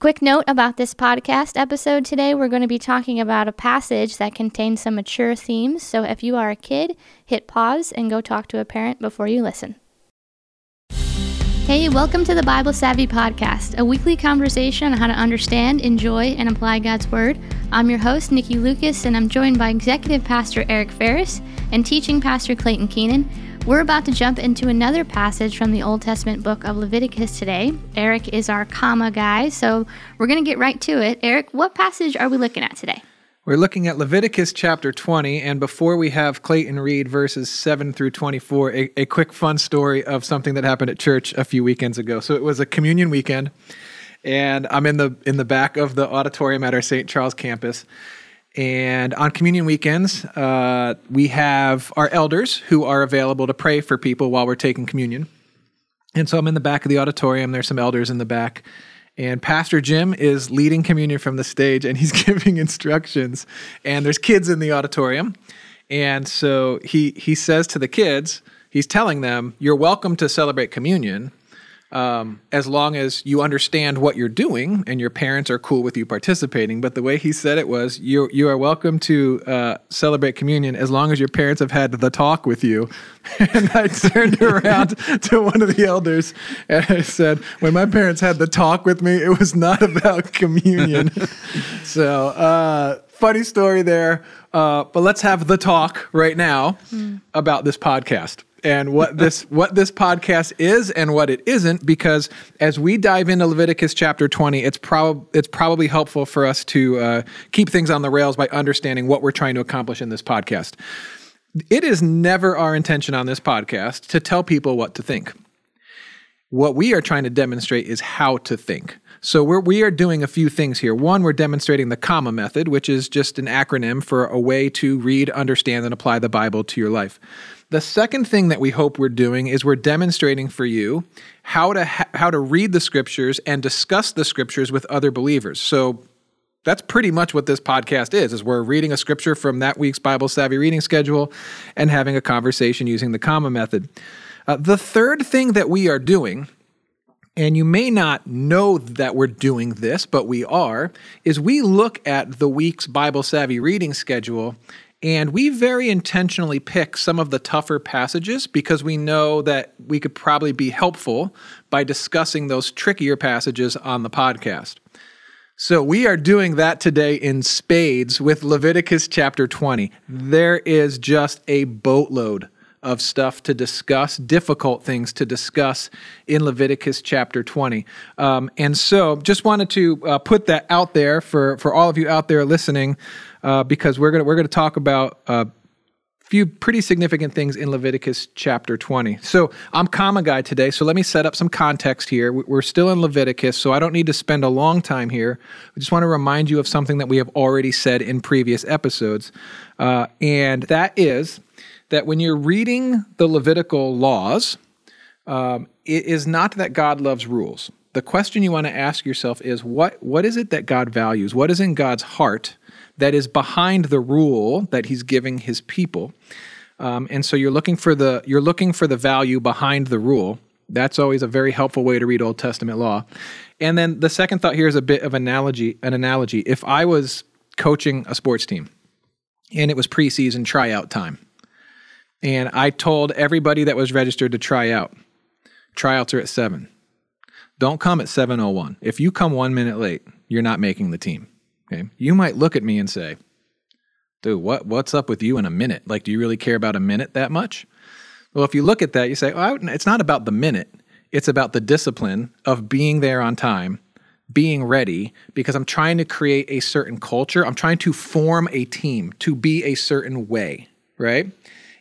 Quick note about this podcast episode today we're going to be talking about a passage that contains some mature themes. So if you are a kid, hit pause and go talk to a parent before you listen. Hey, welcome to the Bible Savvy Podcast, a weekly conversation on how to understand, enjoy, and apply God's Word. I'm your host, Nikki Lucas, and I'm joined by Executive Pastor Eric Ferris and Teaching Pastor Clayton Keenan. We're about to jump into another passage from the Old Testament book of Leviticus today. Eric is our comma guy, so we're going to get right to it. Eric, what passage are we looking at today? We're looking at Leviticus chapter 20, and before we have Clayton read verses 7 through 24, a, a quick fun story of something that happened at church a few weekends ago. So it was a communion weekend, and I'm in the in the back of the auditorium at our St. Charles campus, and on communion weekends, uh, we have our elders who are available to pray for people while we're taking communion. And so I'm in the back of the auditorium. There's some elders in the back. And Pastor Jim is leading communion from the stage and he's giving instructions. And there's kids in the auditorium. And so he, he says to the kids, he's telling them, You're welcome to celebrate communion, um, as long as you understand what you're doing and your parents are cool with you participating. But the way he said it was, you you are welcome to uh, celebrate communion as long as your parents have had the talk with you. and I turned around to one of the elders and I said, when my parents had the talk with me, it was not about communion. so uh, funny story there. Uh, but let's have the talk right now mm. about this podcast and what this what this podcast is and what it isn't because as we dive into Leviticus chapter 20 it's prob it's probably helpful for us to uh, keep things on the rails by understanding what we're trying to accomplish in this podcast. It is never our intention on this podcast to tell people what to think. What we are trying to demonstrate is how to think. So we're, we are doing a few things here. One, we're demonstrating the comma method, which is just an acronym for a way to read, understand, and apply the Bible to your life. The second thing that we hope we're doing is we're demonstrating for you how to ha- how to read the scriptures and discuss the scriptures with other believers. So that's pretty much what this podcast is is we're reading a scripture from that week's bible savvy reading schedule and having a conversation using the comma method uh, the third thing that we are doing and you may not know that we're doing this but we are is we look at the week's bible savvy reading schedule and we very intentionally pick some of the tougher passages because we know that we could probably be helpful by discussing those trickier passages on the podcast. So we are doing that today in spades with Leviticus chapter 20. There is just a boatload of stuff to discuss, difficult things to discuss in Leviticus chapter 20. Um, and so just wanted to uh, put that out there for, for all of you out there listening uh, because we're gonna we're gonna talk about a few pretty significant things in Leviticus chapter 20. So I'm comma guy today. So let me set up some context here. We're still in Leviticus, so I don't need to spend a long time here. I just want to remind you of something that we have already said in previous episodes, uh, and that is that when you're reading the Levitical laws, um, it is not that God loves rules. The question you want to ask yourself is what what is it that God values? What is in God's heart that is behind the rule that he's giving his people. Um, and so you're looking for the you're looking for the value behind the rule. That's always a very helpful way to read Old Testament law. And then the second thought here is a bit of analogy. An analogy. If I was coaching a sports team, and it was preseason tryout time, and I told everybody that was registered to try out, tryouts are at seven. Don't come at seven oh one. If you come one minute late, you're not making the team. Okay. You might look at me and say, dude, what, what's up with you in a minute? Like, do you really care about a minute that much? Well, if you look at that, you say, oh, it's not about the minute. It's about the discipline of being there on time, being ready, because I'm trying to create a certain culture. I'm trying to form a team to be a certain way, right?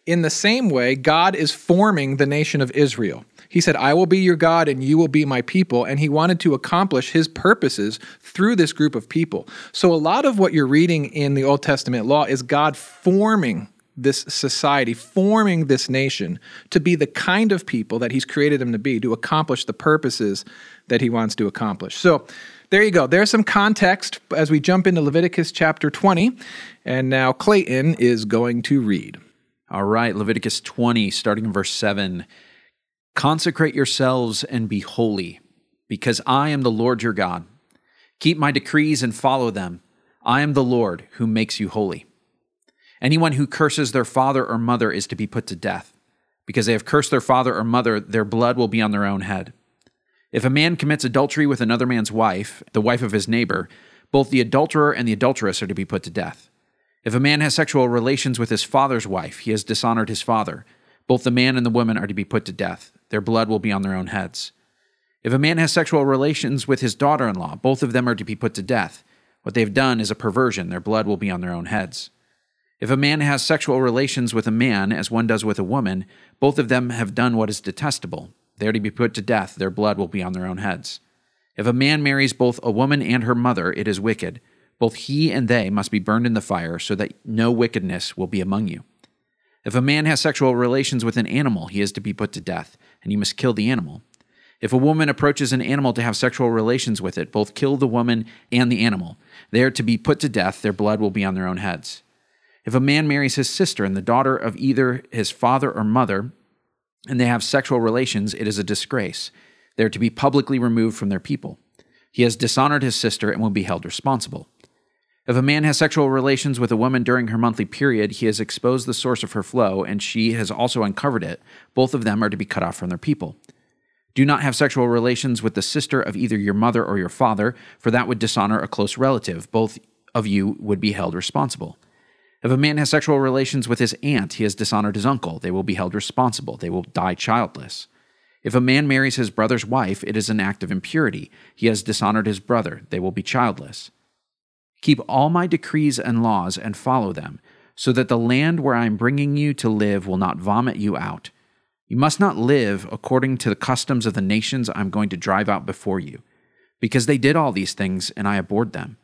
In the same way, God is forming the nation of Israel. He said, I will be your God and you will be my people. And he wanted to accomplish his purposes through this group of people. So, a lot of what you're reading in the Old Testament law is God forming this society, forming this nation to be the kind of people that he's created them to be, to accomplish the purposes that he wants to accomplish. So, there you go. There's some context as we jump into Leviticus chapter 20. And now Clayton is going to read. All right, Leviticus 20, starting in verse 7. Consecrate yourselves and be holy, because I am the Lord your God. Keep my decrees and follow them. I am the Lord who makes you holy. Anyone who curses their father or mother is to be put to death. Because they have cursed their father or mother, their blood will be on their own head. If a man commits adultery with another man's wife, the wife of his neighbor, both the adulterer and the adulteress are to be put to death. If a man has sexual relations with his father's wife, he has dishonored his father. Both the man and the woman are to be put to death. Their blood will be on their own heads. If a man has sexual relations with his daughter in law, both of them are to be put to death. What they've done is a perversion. Their blood will be on their own heads. If a man has sexual relations with a man, as one does with a woman, both of them have done what is detestable. They are to be put to death. Their blood will be on their own heads. If a man marries both a woman and her mother, it is wicked. Both he and they must be burned in the fire, so that no wickedness will be among you. If a man has sexual relations with an animal, he is to be put to death, and you must kill the animal. If a woman approaches an animal to have sexual relations with it, both kill the woman and the animal. They are to be put to death, their blood will be on their own heads. If a man marries his sister and the daughter of either his father or mother, and they have sexual relations, it is a disgrace. They are to be publicly removed from their people. He has dishonored his sister and will be held responsible. If a man has sexual relations with a woman during her monthly period, he has exposed the source of her flow, and she has also uncovered it. Both of them are to be cut off from their people. Do not have sexual relations with the sister of either your mother or your father, for that would dishonor a close relative. Both of you would be held responsible. If a man has sexual relations with his aunt, he has dishonored his uncle. They will be held responsible. They will die childless. If a man marries his brother's wife, it is an act of impurity. He has dishonored his brother. They will be childless. Keep all my decrees and laws and follow them, so that the land where I am bringing you to live will not vomit you out. You must not live according to the customs of the nations I am going to drive out before you, because they did all these things, and I abhorred them.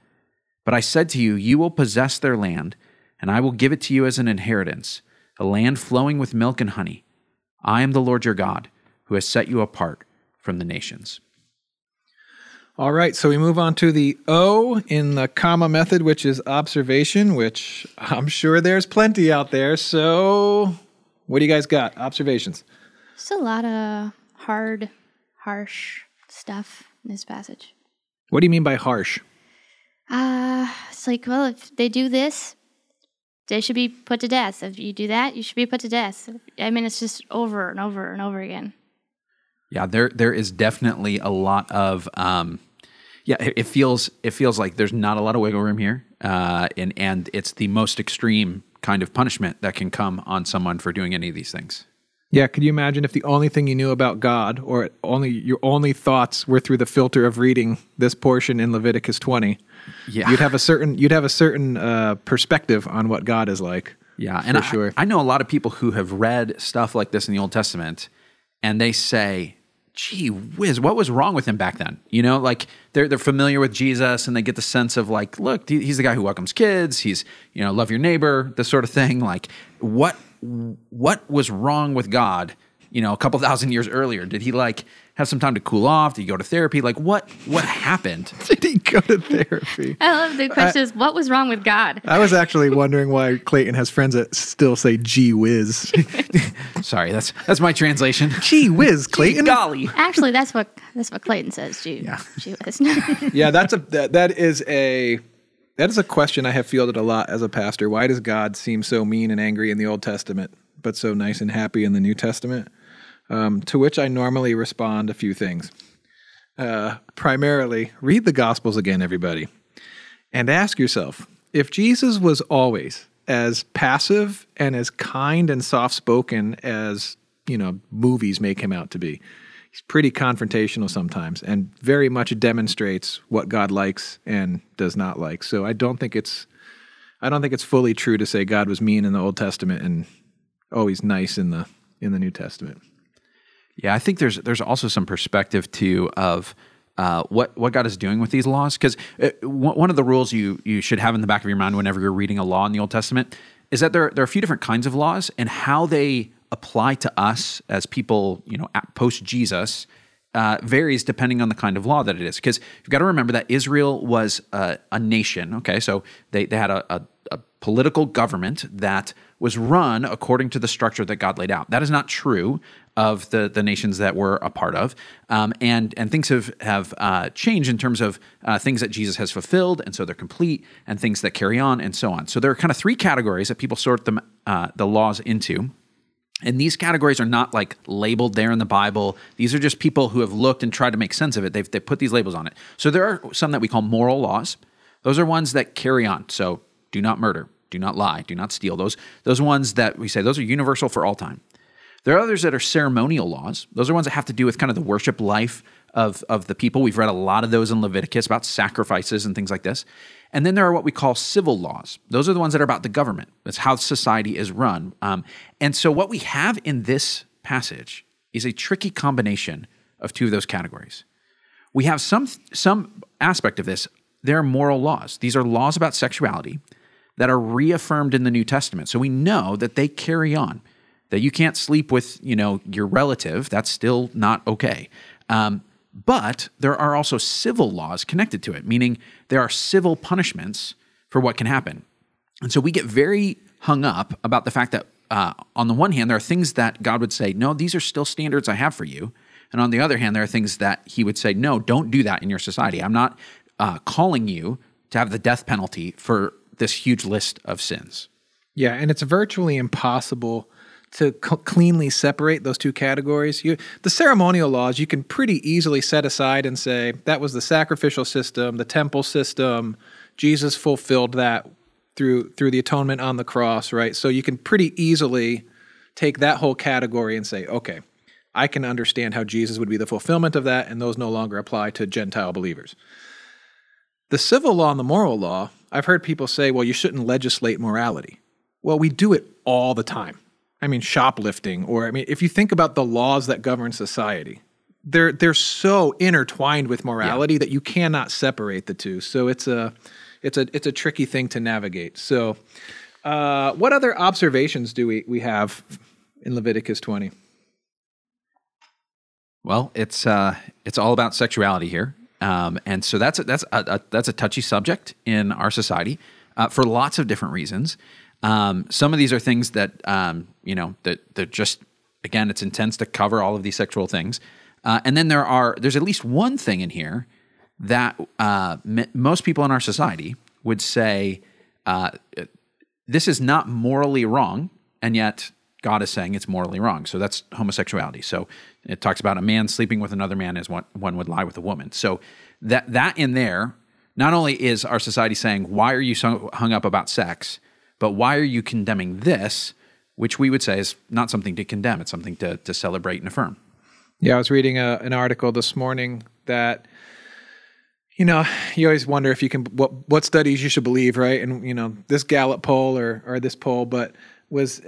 But I said to you, You will possess their land, and I will give it to you as an inheritance, a land flowing with milk and honey. I am the Lord your God, who has set you apart from the nations. All right, so we move on to the O in the comma method, which is observation, which I'm sure there's plenty out there. So, what do you guys got? Observations. It's a lot of hard, harsh stuff in this passage. What do you mean by harsh? Uh, it's like, well, if they do this, they should be put to death. If you do that, you should be put to death. I mean, it's just over and over and over again. Yeah, there there is definitely a lot of um, yeah. It, it feels it feels like there's not a lot of wiggle room here, uh, and and it's the most extreme kind of punishment that can come on someone for doing any of these things. Yeah, could you imagine if the only thing you knew about God, or only your only thoughts, were through the filter of reading this portion in Leviticus 20? Yeah. you'd have a certain you'd have a certain uh, perspective on what God is like. Yeah, and for I, sure. I know a lot of people who have read stuff like this in the Old Testament, and they say, "Gee whiz, what was wrong with him back then?" You know, like they're they're familiar with Jesus, and they get the sense of like, look, he's the guy who welcomes kids. He's you know, love your neighbor, this sort of thing. Like, what what was wrong with God? You know, a couple thousand years earlier, did he like have some time to cool off? Did he go to therapy? Like, what what happened? Did he go to therapy? I love the question is, what was wrong with God? I was actually wondering why Clayton has friends that still say "gee whiz." Sorry, that's that's my translation. gee whiz, Clayton. Golly. Actually, that's what that's what Clayton says. Gee, Yeah. gee whiz. yeah, that's a that, that is a that is a question I have fielded a lot as a pastor. Why does God seem so mean and angry in the Old Testament, but so nice and happy in the New Testament? Um, to which I normally respond a few things. Uh, primarily, read the Gospels again, everybody, and ask yourself if Jesus was always as passive and as kind and soft spoken as you know movies make him out to be. He's pretty confrontational sometimes and very much demonstrates what God likes and does not like. So I don't think it's I don't think it's fully true to say God was mean in the Old Testament and always nice in the in the New Testament. Yeah, I think there's there's also some perspective too of uh, what what God is doing with these laws because one of the rules you you should have in the back of your mind whenever you're reading a law in the Old Testament is that there there are a few different kinds of laws and how they apply to us as people you know post Jesus uh, varies depending on the kind of law that it is. Because you've got to remember that Israel was a, a nation. Okay, so they they had a, a, a political government that was run according to the structure that God laid out. That is not true of the the nations that we're a part of, um, and and things have have uh, changed in terms of uh, things that Jesus has fulfilled, and so they're complete, and things that carry on, and so on. So there are kind of three categories that people sort them uh, the laws into. And these categories are not like labeled there in the Bible. These are just people who have looked and tried to make sense of it. They've, they've put these labels on it. So there are some that we call moral laws. Those are ones that carry on. So do not murder, do not lie, do not steal. Those those ones that we say those are universal for all time. There are others that are ceremonial laws. Those are ones that have to do with kind of the worship life of, of the people. We've read a lot of those in Leviticus about sacrifices and things like this. And then there are what we call civil laws. Those are the ones that are about the government. That's how society is run. Um, and so what we have in this passage is a tricky combination of two of those categories. We have some some aspect of this. There are moral laws. These are laws about sexuality that are reaffirmed in the New Testament. So we know that they carry on that you can't sleep with you know your relative that's still not okay um, but there are also civil laws connected to it meaning there are civil punishments for what can happen. And so we get very hung up about the fact that uh, on the one hand there are things that god would say no these are still standards i have for you. And on the other hand there are things that he would say no don't do that in your society. I'm not uh, calling you to have the death penalty for this huge list of sins. Yeah and it's virtually impossible to c- cleanly separate those two categories. You, the ceremonial laws you can pretty easily set aside and say that was the sacrificial system, the temple system. Jesus fulfilled that through through the atonement on the cross, right? So you can pretty easily take that whole category and say, okay, I can understand how Jesus would be the fulfillment of that, and those no longer apply to Gentile believers. The civil law and the moral law, I've heard people say, well, you shouldn't legislate morality. Well, we do it all the time. I mean, shoplifting, or I mean, if you think about the laws that govern society, they're they're so intertwined with morality yeah. that you cannot separate the two. So it's a it's a it's a tricky thing to navigate. So, uh, what other observations do we we have in Leviticus twenty? Well, it's uh, it's all about sexuality here, um, and so that's a, that's a, a, that's a touchy subject in our society uh, for lots of different reasons. Um, some of these are things that um, you know that that just again it's intense to cover all of these sexual things, uh, and then there are there's at least one thing in here that uh, m- most people in our society would say uh, this is not morally wrong, and yet God is saying it's morally wrong. So that's homosexuality. So it talks about a man sleeping with another man as one, one would lie with a woman. So that that in there, not only is our society saying why are you so hung up about sex, but why are you condemning this, which we would say is not something to condemn, it's something to, to celebrate and affirm? Yeah, I was reading a, an article this morning that you know, you always wonder if you can what what studies you should believe, right? And you know, this Gallup poll or or this poll, but was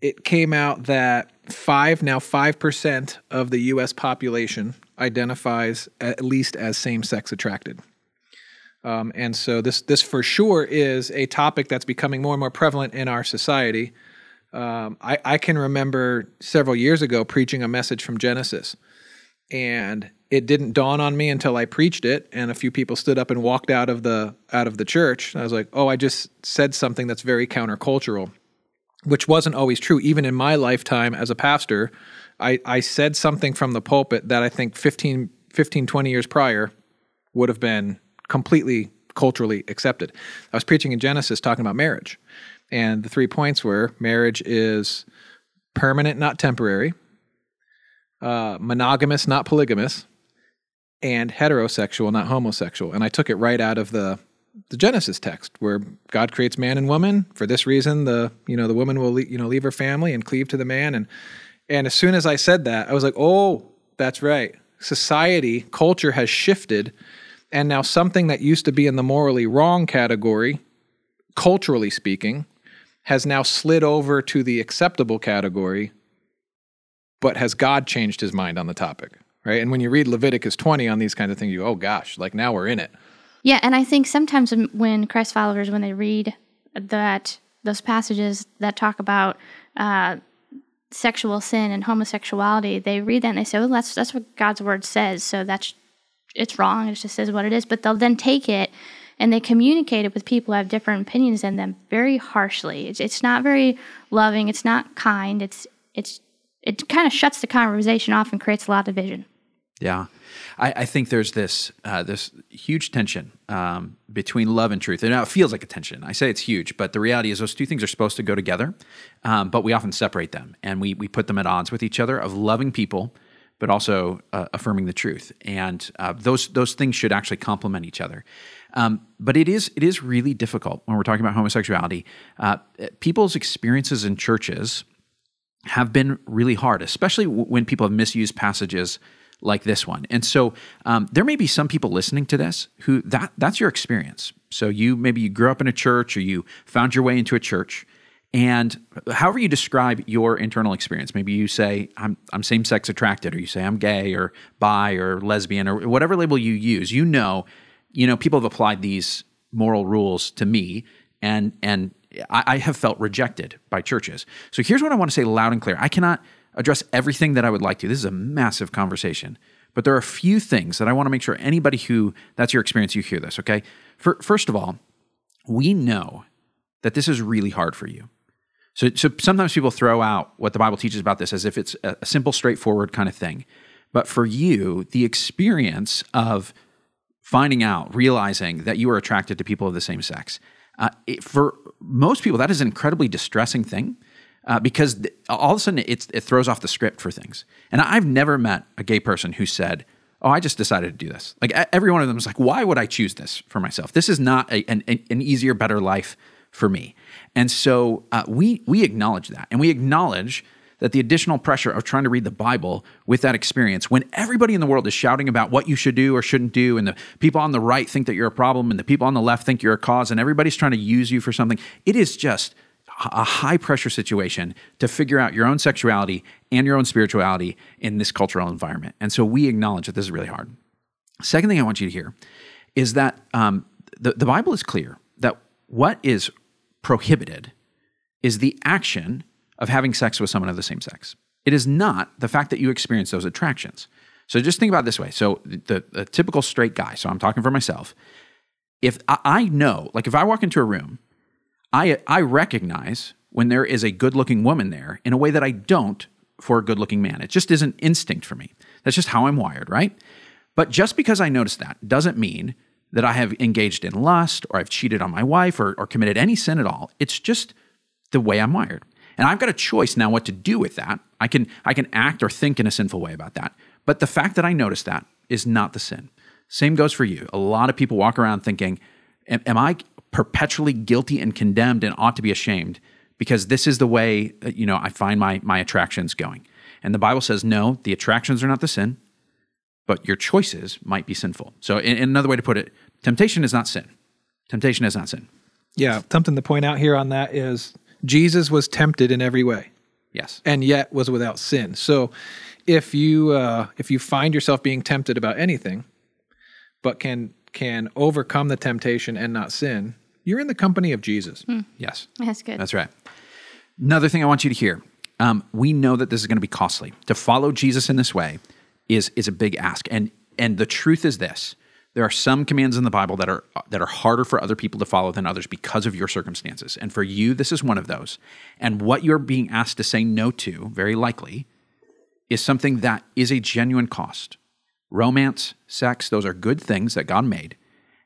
it came out that five now five percent of the U.S. population identifies at least as same sex attracted. Um, and so this this for sure is a topic that's becoming more and more prevalent in our society. Um, I, I can remember several years ago preaching a message from Genesis, and it didn't dawn on me until I preached it, and a few people stood up and walked out of the out of the church. I was like, "Oh, I just said something that's very countercultural," which wasn't always true. Even in my lifetime as a pastor, I, I said something from the pulpit that I think 15, 15 20 years prior would have been completely culturally accepted. I was preaching in Genesis talking about marriage. And the three points were marriage is permanent, not temporary, uh, monogamous, not polygamous, and heterosexual, not homosexual. And I took it right out of the the Genesis text where God creates man and woman for this reason the you know the woman will you know leave her family and cleave to the man and and as soon as I said that I was like oh that's right society culture has shifted and now something that used to be in the morally wrong category, culturally speaking, has now slid over to the acceptable category, but has God changed his mind on the topic? Right. And when you read Leviticus 20 on these kinds of things, you oh gosh, like now we're in it. Yeah. And I think sometimes when Christ followers, when they read that, those passages that talk about uh, sexual sin and homosexuality, they read that and they say, "Well, that's that's what God's word says." So that's it's wrong. It just says what it is. But they'll then take it and they communicate it with people who have different opinions than them very harshly. It's it's not very loving. It's not kind. It's it's it kind of shuts the conversation off and creates a lot of division. Yeah, I, I think there's this uh, this huge tension um, between love and truth, and now it feels like a tension. I say it's huge, but the reality is those two things are supposed to go together, um, but we often separate them and we we put them at odds with each other of loving people, but also uh, affirming the truth, and uh, those those things should actually complement each other. Um, but it is it is really difficult when we're talking about homosexuality. Uh, people's experiences in churches have been really hard, especially w- when people have misused passages like this one. And so um, there may be some people listening to this who that that's your experience. So you maybe you grew up in a church or you found your way into a church. And however you describe your internal experience, maybe you say I'm I'm same sex attracted, or you say I'm gay or bi or lesbian or whatever label you use. You know, you know people have applied these moral rules to me, and and I, I have felt rejected by churches. So here's what I want to say loud and clear: I cannot address everything that I would like to. This is a massive conversation. But there are a few things that I want to make sure anybody who that's your experience, you hear this, okay? For, first of all, we know that this is really hard for you. So, so sometimes people throw out what the Bible teaches about this as if it's a, simple, straightforward kind of thing. But for you, the experience of finding out, realizing that you are attracted to people of the same sex, uh, it, for most people, that is an incredibly distressing thing uh, because th- all of a sudden it throws off the script for things. And I've never met a gay person who said, "Oh, I just decided to do this." Like every one of them is like, "Why would I choose this for myself? This is not a, an, an easier, better life for me." And so uh, we we acknowledge that, and we acknowledge that the additional pressure of trying to read the Bible with that experience, when everybody in the world is shouting about what you should do or shouldn't do, and the people on the right think that you're a problem, and the people on the left think you're a cause, and everybody's trying to use you for something, it is just a high pressure situation to figure out your own sexuality and your own spirituality in this cultural environment. And so we acknowledge that this is really hard. Second thing I want you to hear is that um, the, the Bible is clear that what is prohibited is the action of having sex with someone of the same sex. It is not the fact that you experience those attractions. So just think about this way. So the, the typical straight guy, so I'm talking for myself, if I, I know, like if I walk into a room I, I recognize when there is a good looking woman there in a way that I don't for a good looking man. It just isn't instinct for me. That's just how I'm wired, right? But just because I notice that doesn't mean that I have engaged in lust or I've cheated on my wife or, or committed any sin at all. It's just the way I'm wired. And I've got a choice now what to do with that. I can I can act or think in a sinful way about that. But the fact that I notice that is not the sin. Same goes for you. A lot of people walk around thinking, am, am I perpetually guilty and condemned and ought to be ashamed because this is the way uh, you know I find my my attractions going. And the Bible says no, the attractions are not the sin, but your choices might be sinful. So in, in another way to put it, temptation is not sin. Temptation is not sin. Yeah, something to point out here on that is Jesus was tempted in every way. Yes. And yet was without sin. So if you uh, if you find yourself being tempted about anything, but can can overcome the temptation and not sin, you're in the company of Jesus. Hmm. Yes. That's good. That's right. Another thing I want you to hear um, we know that this is going to be costly. To follow Jesus in this way is, is a big ask. And, and the truth is this there are some commands in the Bible that are that are harder for other people to follow than others because of your circumstances. And for you, this is one of those. And what you're being asked to say no to, very likely, is something that is a genuine cost. Romance, sex, those are good things that God made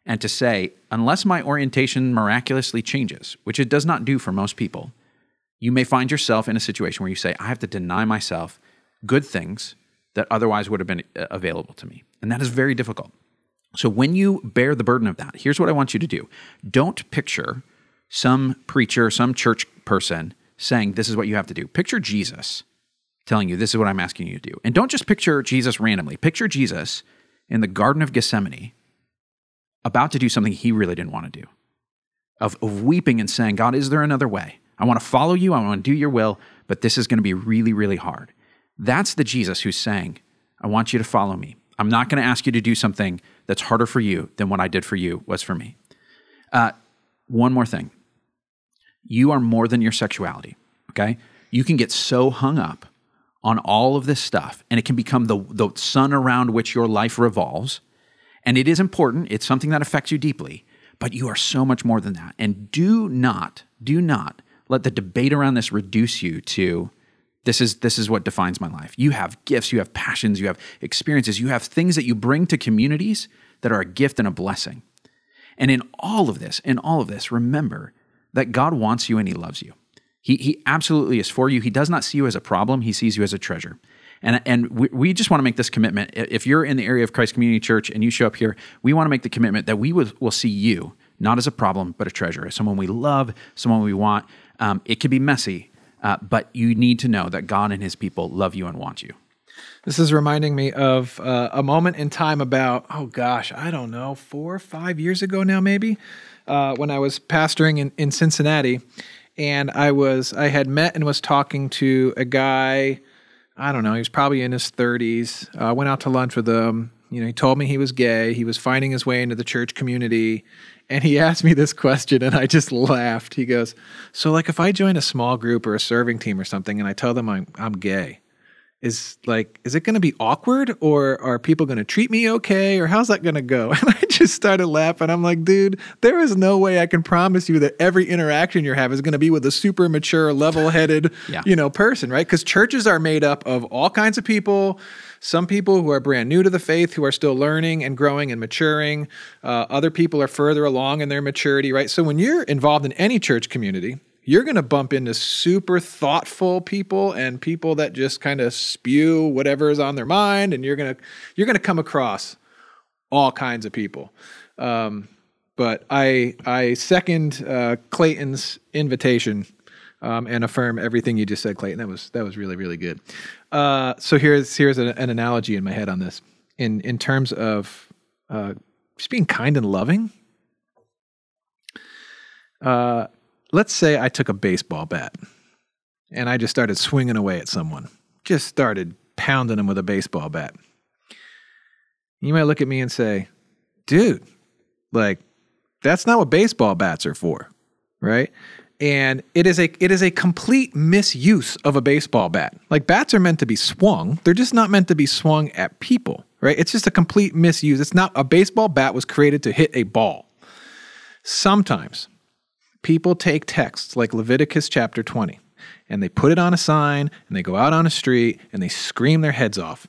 and to say, unless my orientation miraculously changes, which it does not do for most people, you may find yourself in a situation where you say, I have to deny myself good things that otherwise would have been uh, available to me. And that is very difficult. So when you bear the burden of that, here's what I want you to do don't picture some preacher, some church person saying, This is what you have to do. Picture Jesus telling you, This is what I'm asking you to do. And don't just picture Jesus randomly. Picture Jesus in the Garden of Gethsemane about to do something he really didn't want to do, of, of weeping and saying, God, is there another way? I want to follow you, I want to do your will, but this is going to be really, really hard. That's the Jesus who's saying, I want you to follow me. I'm not going to ask you to do something that's harder for you than what I did for you was for me. Uh, one more thing you are more than your sexuality, okay? you can get so hung up on all of this stuff and it can become the, the sun around which your life revolves. And it is important, it's something that affects you deeply, but you are so much more than that. And do not, do not let the debate around this reduce you to this is this is what defines my life. You have gifts, you have passions, you have experiences, you have things that you bring to communities that are a gift and a blessing. And in all of this, in all of this, remember that God wants you and he loves you. He, he absolutely is for you. He does not see you as a problem, he sees you as a treasure. And, and we, we just want to make this commitment. If you're in the area of Christ Community Church and you show up here, we want to make the commitment that we will, will see you not as a problem, but a treasure, as someone we love, someone we want. Um, it can be messy, uh, but you need to know that God and his people love you and want you. This is reminding me of uh, a moment in time about, oh gosh, I don't know, four or five years ago now, maybe, uh, when I was pastoring in, in Cincinnati and I was I had met and was talking to a guy. I don't know. He was probably in his 30s. I uh, went out to lunch with him. You know, he told me he was gay. He was finding his way into the church community, and he asked me this question, and I just laughed. He goes, "So, like, if I join a small group or a serving team or something, and I tell them I'm I'm gay, is like is it going to be awkward or are people going to treat me okay or how's that going to go? And i just started laughing. I'm like dude there is no way i can promise you that every interaction you have is going to be with a super mature level-headed yeah. you know person right? Because churches are made up of all kinds of people. Some people who are brand new to the faith who are still learning and growing and maturing. Uh, other people are further along in their maturity right? So when you're involved in any church community you're going to bump into super thoughtful people and people that just kind of spew whatever is on their mind and you're going to you're going to come across all kinds of people. Um, but i i second uh, clayton's invitation um, and affirm everything you just said clayton. That was that was really really good. Uh, so here's here's an, an, analogy in my head on this. In in terms of uh, just being kind and loving uh, let's say I took a baseball bat and I just started swinging away at someone, just started pounding them with a baseball bat. You might look at me and say, dude, like, that's not what baseball bats are for, right? And it is a it is a complete misuse of a baseball bat. Like bats are meant to be swung. They're just not meant to be swung at people, right? It's just a complete misuse. It's not a baseball bat was created to hit a ball. Sometimes people take texts like Leviticus chapter 20 and they put it on a sign and they go out on a street and they scream their heads off,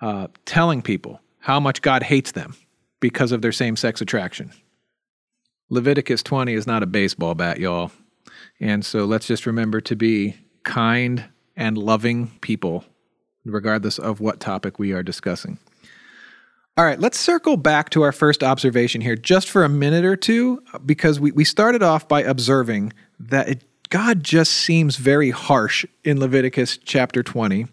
uh, telling people how much God hates them because of their same sex attraction. Leviticus 20 is not a baseball bat, y'all. And so let's just remember to be kind and loving people, regardless of what topic we are discussing. All right, let's circle back to our first observation here just for a minute or two, because we, we started off by observing that it, God just seems very harsh in Leviticus chapter 20.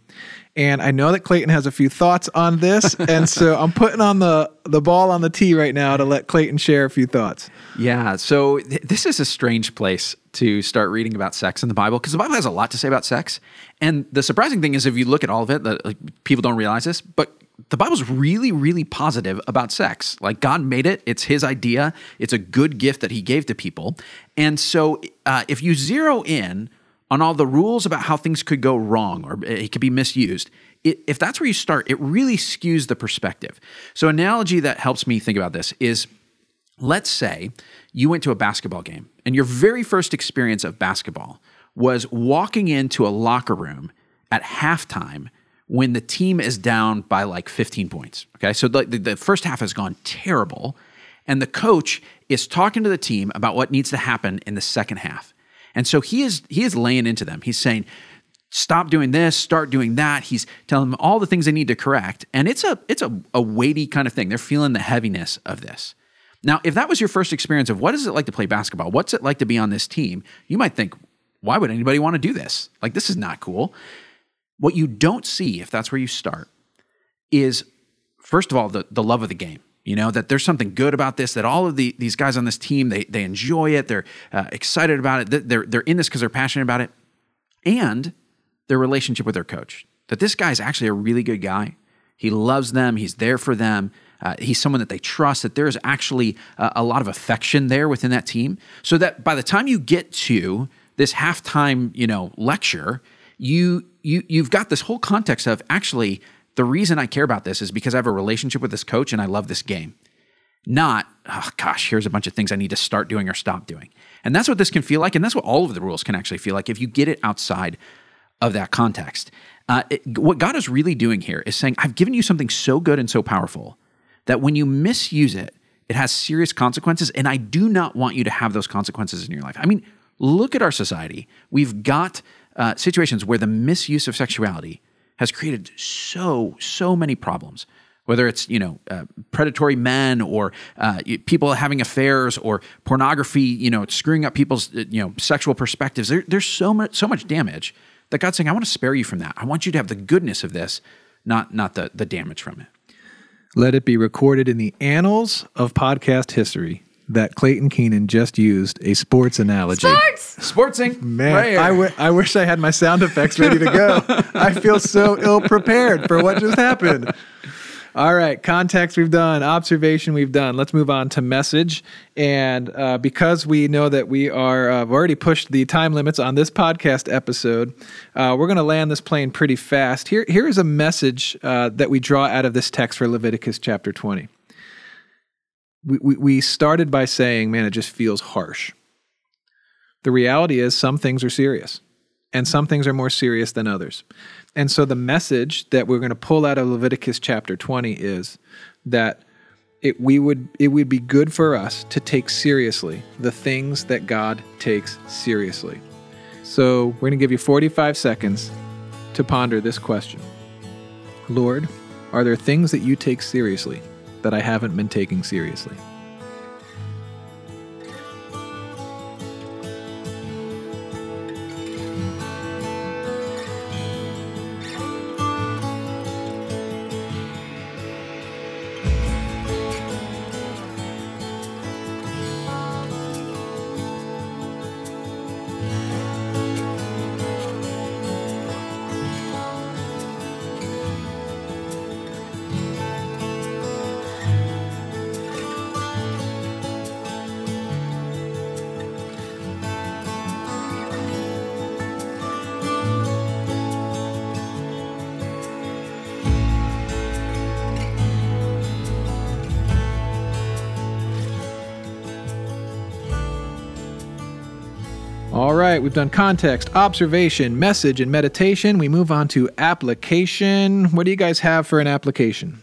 And I know that Clayton has a few thoughts on this. and so I'm putting on the, the ball on the tee right now to let Clayton share a few thoughts. Yeah. So th- this is a strange place to start reading about sex in the Bible because the Bible has a lot to say about sex. And the surprising thing is, if you look at all of it, that like, people don't realize this, but the Bible's really, really positive about sex. Like God made it, it's His idea, it's a good gift that He gave to people. And so uh, if you zero in on all the rules about how things could go wrong or it could be misused, it, if that's where you start, it really skews the perspective. So, analogy that helps me think about this is let's say you went to a basketball game and your very first experience of basketball was walking into a locker room at halftime when the team is down by like 15 points. Okay. So the, the first half has gone terrible. And the coach is talking to the team about what needs to happen in the second half. And so he is he is laying into them. He's saying, stop doing this, start doing that. He's telling them all the things they need to correct. And it's a it's a, a weighty kind of thing. They're feeling the heaviness of this. Now, if that was your first experience of what is it like to play basketball, what's it like to be on this team, you might think, why would anybody want to do this? Like, this is not cool. What you don't see, if that's where you start, is first of all, the, the love of the game. You know, that there's something good about this, that all of the, these guys on this team, they, they enjoy it, they're uh, excited about it, they're, they're in this because they're passionate about it, and their relationship with their coach. That this guy is actually a really good guy. He loves them, he's there for them. Uh, he's someone that they trust, that there's actually a, a lot of affection there within that team. So that by the time you get to this halftime, you know, lecture, you you you've got this whole context of actually the reason I care about this is because I have a relationship with this coach and I love this game. Not, oh gosh, here's a bunch of things I need to start doing or stop doing. And that's what this can feel like. And that's what all of the rules can actually feel like if you get it outside of that context. Uh, it, what God is really doing here is saying, I've given you something so good and so powerful that when you misuse it, it has serious consequences. And I do not want you to have those consequences in your life. I mean, look at our society. We've got uh, situations where the misuse of sexuality has created so, so many problems. Whether it's you know uh, predatory men or uh, people having affairs or pornography, you know, screwing up people's uh, you know sexual perspectives. There, there's so much so much damage that God's saying, I want to spare you from that. I want you to have the goodness of this, not not the the damage from it. Let it be recorded in the annals of podcast history that Clayton Keenan just used a sports analogy. Sports! Sportsing. Man, right. I, w- I wish I had my sound effects ready to go. I feel so ill prepared for what just happened. All right, context we've done, observation we've done. Let's move on to message. And uh, because we know that we are uh, already pushed the time limits on this podcast episode, uh, we're going to land this plane pretty fast. Here, here is a message uh, that we draw out of this text for Leviticus chapter 20 we, we, started by saying, man, it just feels harsh. The reality is, some things are serious, and some things are more serious than others. And so, the message that we're going to pull out of Leviticus chapter 20 is that it, we would, it would be good for us to take seriously the things that God takes seriously. So, we're going to give you 45 seconds to ponder this question Lord, are there things that you take seriously that I haven't been taking seriously. Right, we've done context, observation, message, and meditation. We move on to application. What do you guys have for an application?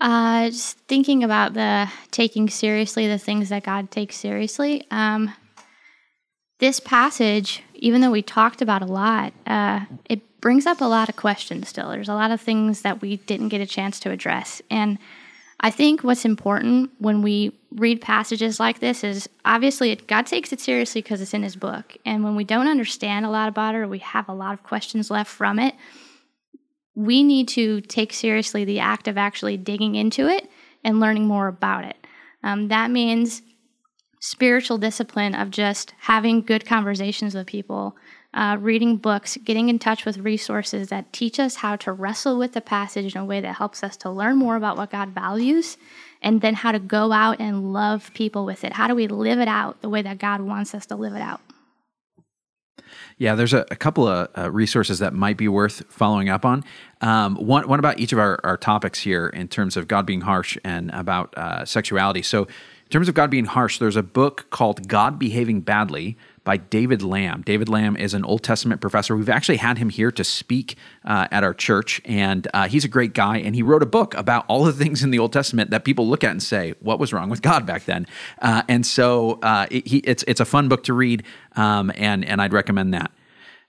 Uh, just thinking about the taking seriously the things that God takes seriously. Um, this passage, even though we talked about a lot, uh, it brings up a lot of questions still. There's a lot of things that we didn't get a chance to address. And I think what's important when we read passages like this is obviously it, God takes it seriously because it's in His book. And when we don't understand a lot about it or we have a lot of questions left from it, we need to take seriously the act of actually digging into it and learning more about it. Um, that means spiritual discipline of just having good conversations with people, uh, reading books, getting in touch with resources that teach us how to wrestle with the passage in a way that helps us to learn more about what God values, and then how to go out and love people with it. How do we live it out the way that God wants us to live it out? Yeah, there's a, a couple of uh, resources that might be worth following up on. Um, one, one about each of our, our topics here in terms of God being harsh and about uh, sexuality. So, in terms of God being harsh, there's a book called God Behaving Badly by David Lamb. David Lamb is an Old Testament professor. We've actually had him here to speak uh, at our church, and uh, he's a great guy. And he wrote a book about all the things in the Old Testament that people look at and say, "What was wrong with God back then?" Uh, and so uh, it, he, it's it's a fun book to read, um, and and I'd recommend that.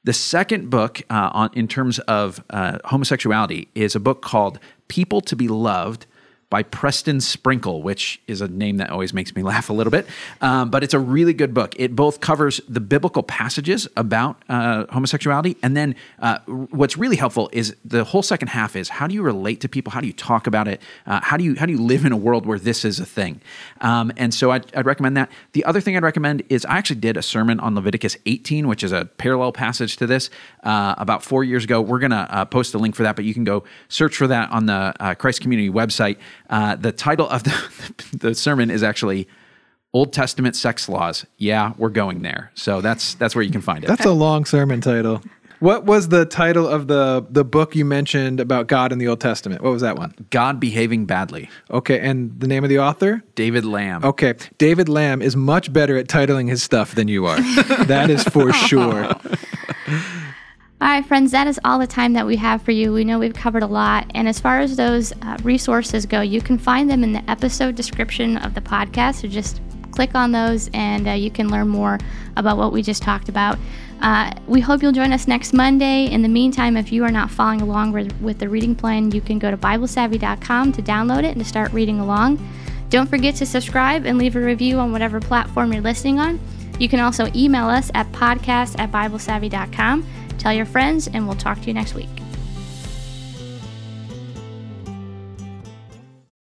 The second book uh, on in terms of uh, homosexuality is a book called "People to Be Loved." By Preston Sprinkle, which is a name that always makes me laugh a little bit. Um, but it's a really good book. It both covers the biblical passages about uh, homosexuality, and then uh, what's really helpful is the whole second half is how do you relate to people? How do you talk about it? Uh, how do you how do you live in a world where this is a thing? Um, and so I'd, I'd, recommend that. The other thing I'd recommend is I actually did a sermon on Leviticus 18, which is a parallel passage to this, uh, about four years ago. We're gonna uh, post a link for that, but you can go search for that on the uh, Christ Community website. Uh, the title of the, the sermon is actually Old Testament sex laws. Yeah, we're going there. So that's that's where you can find it. That's a long sermon title. What was the title of the the book you mentioned about God in the Old Testament? What was that one? God behaving badly. Okay, and the name of the author? David Lamb. Okay, David Lamb is much better at titling his stuff than you are. that is for sure. All right, friends, that is all the time that we have for you. We know we've covered a lot. And as far as those uh, resources go, you can find them in the episode description of the podcast. So just click on those and uh, you can learn more about what we just talked about. Uh, we hope you'll join us next Monday. In the meantime, if you are not following along with, with the reading plan, you can go to BibleSavvy.com to download it and to start reading along. Don't forget to subscribe and leave a review on whatever platform you're listening on. You can also email us at podcast at BibleSavvy.com. Tell your friends, and we'll talk to you next week.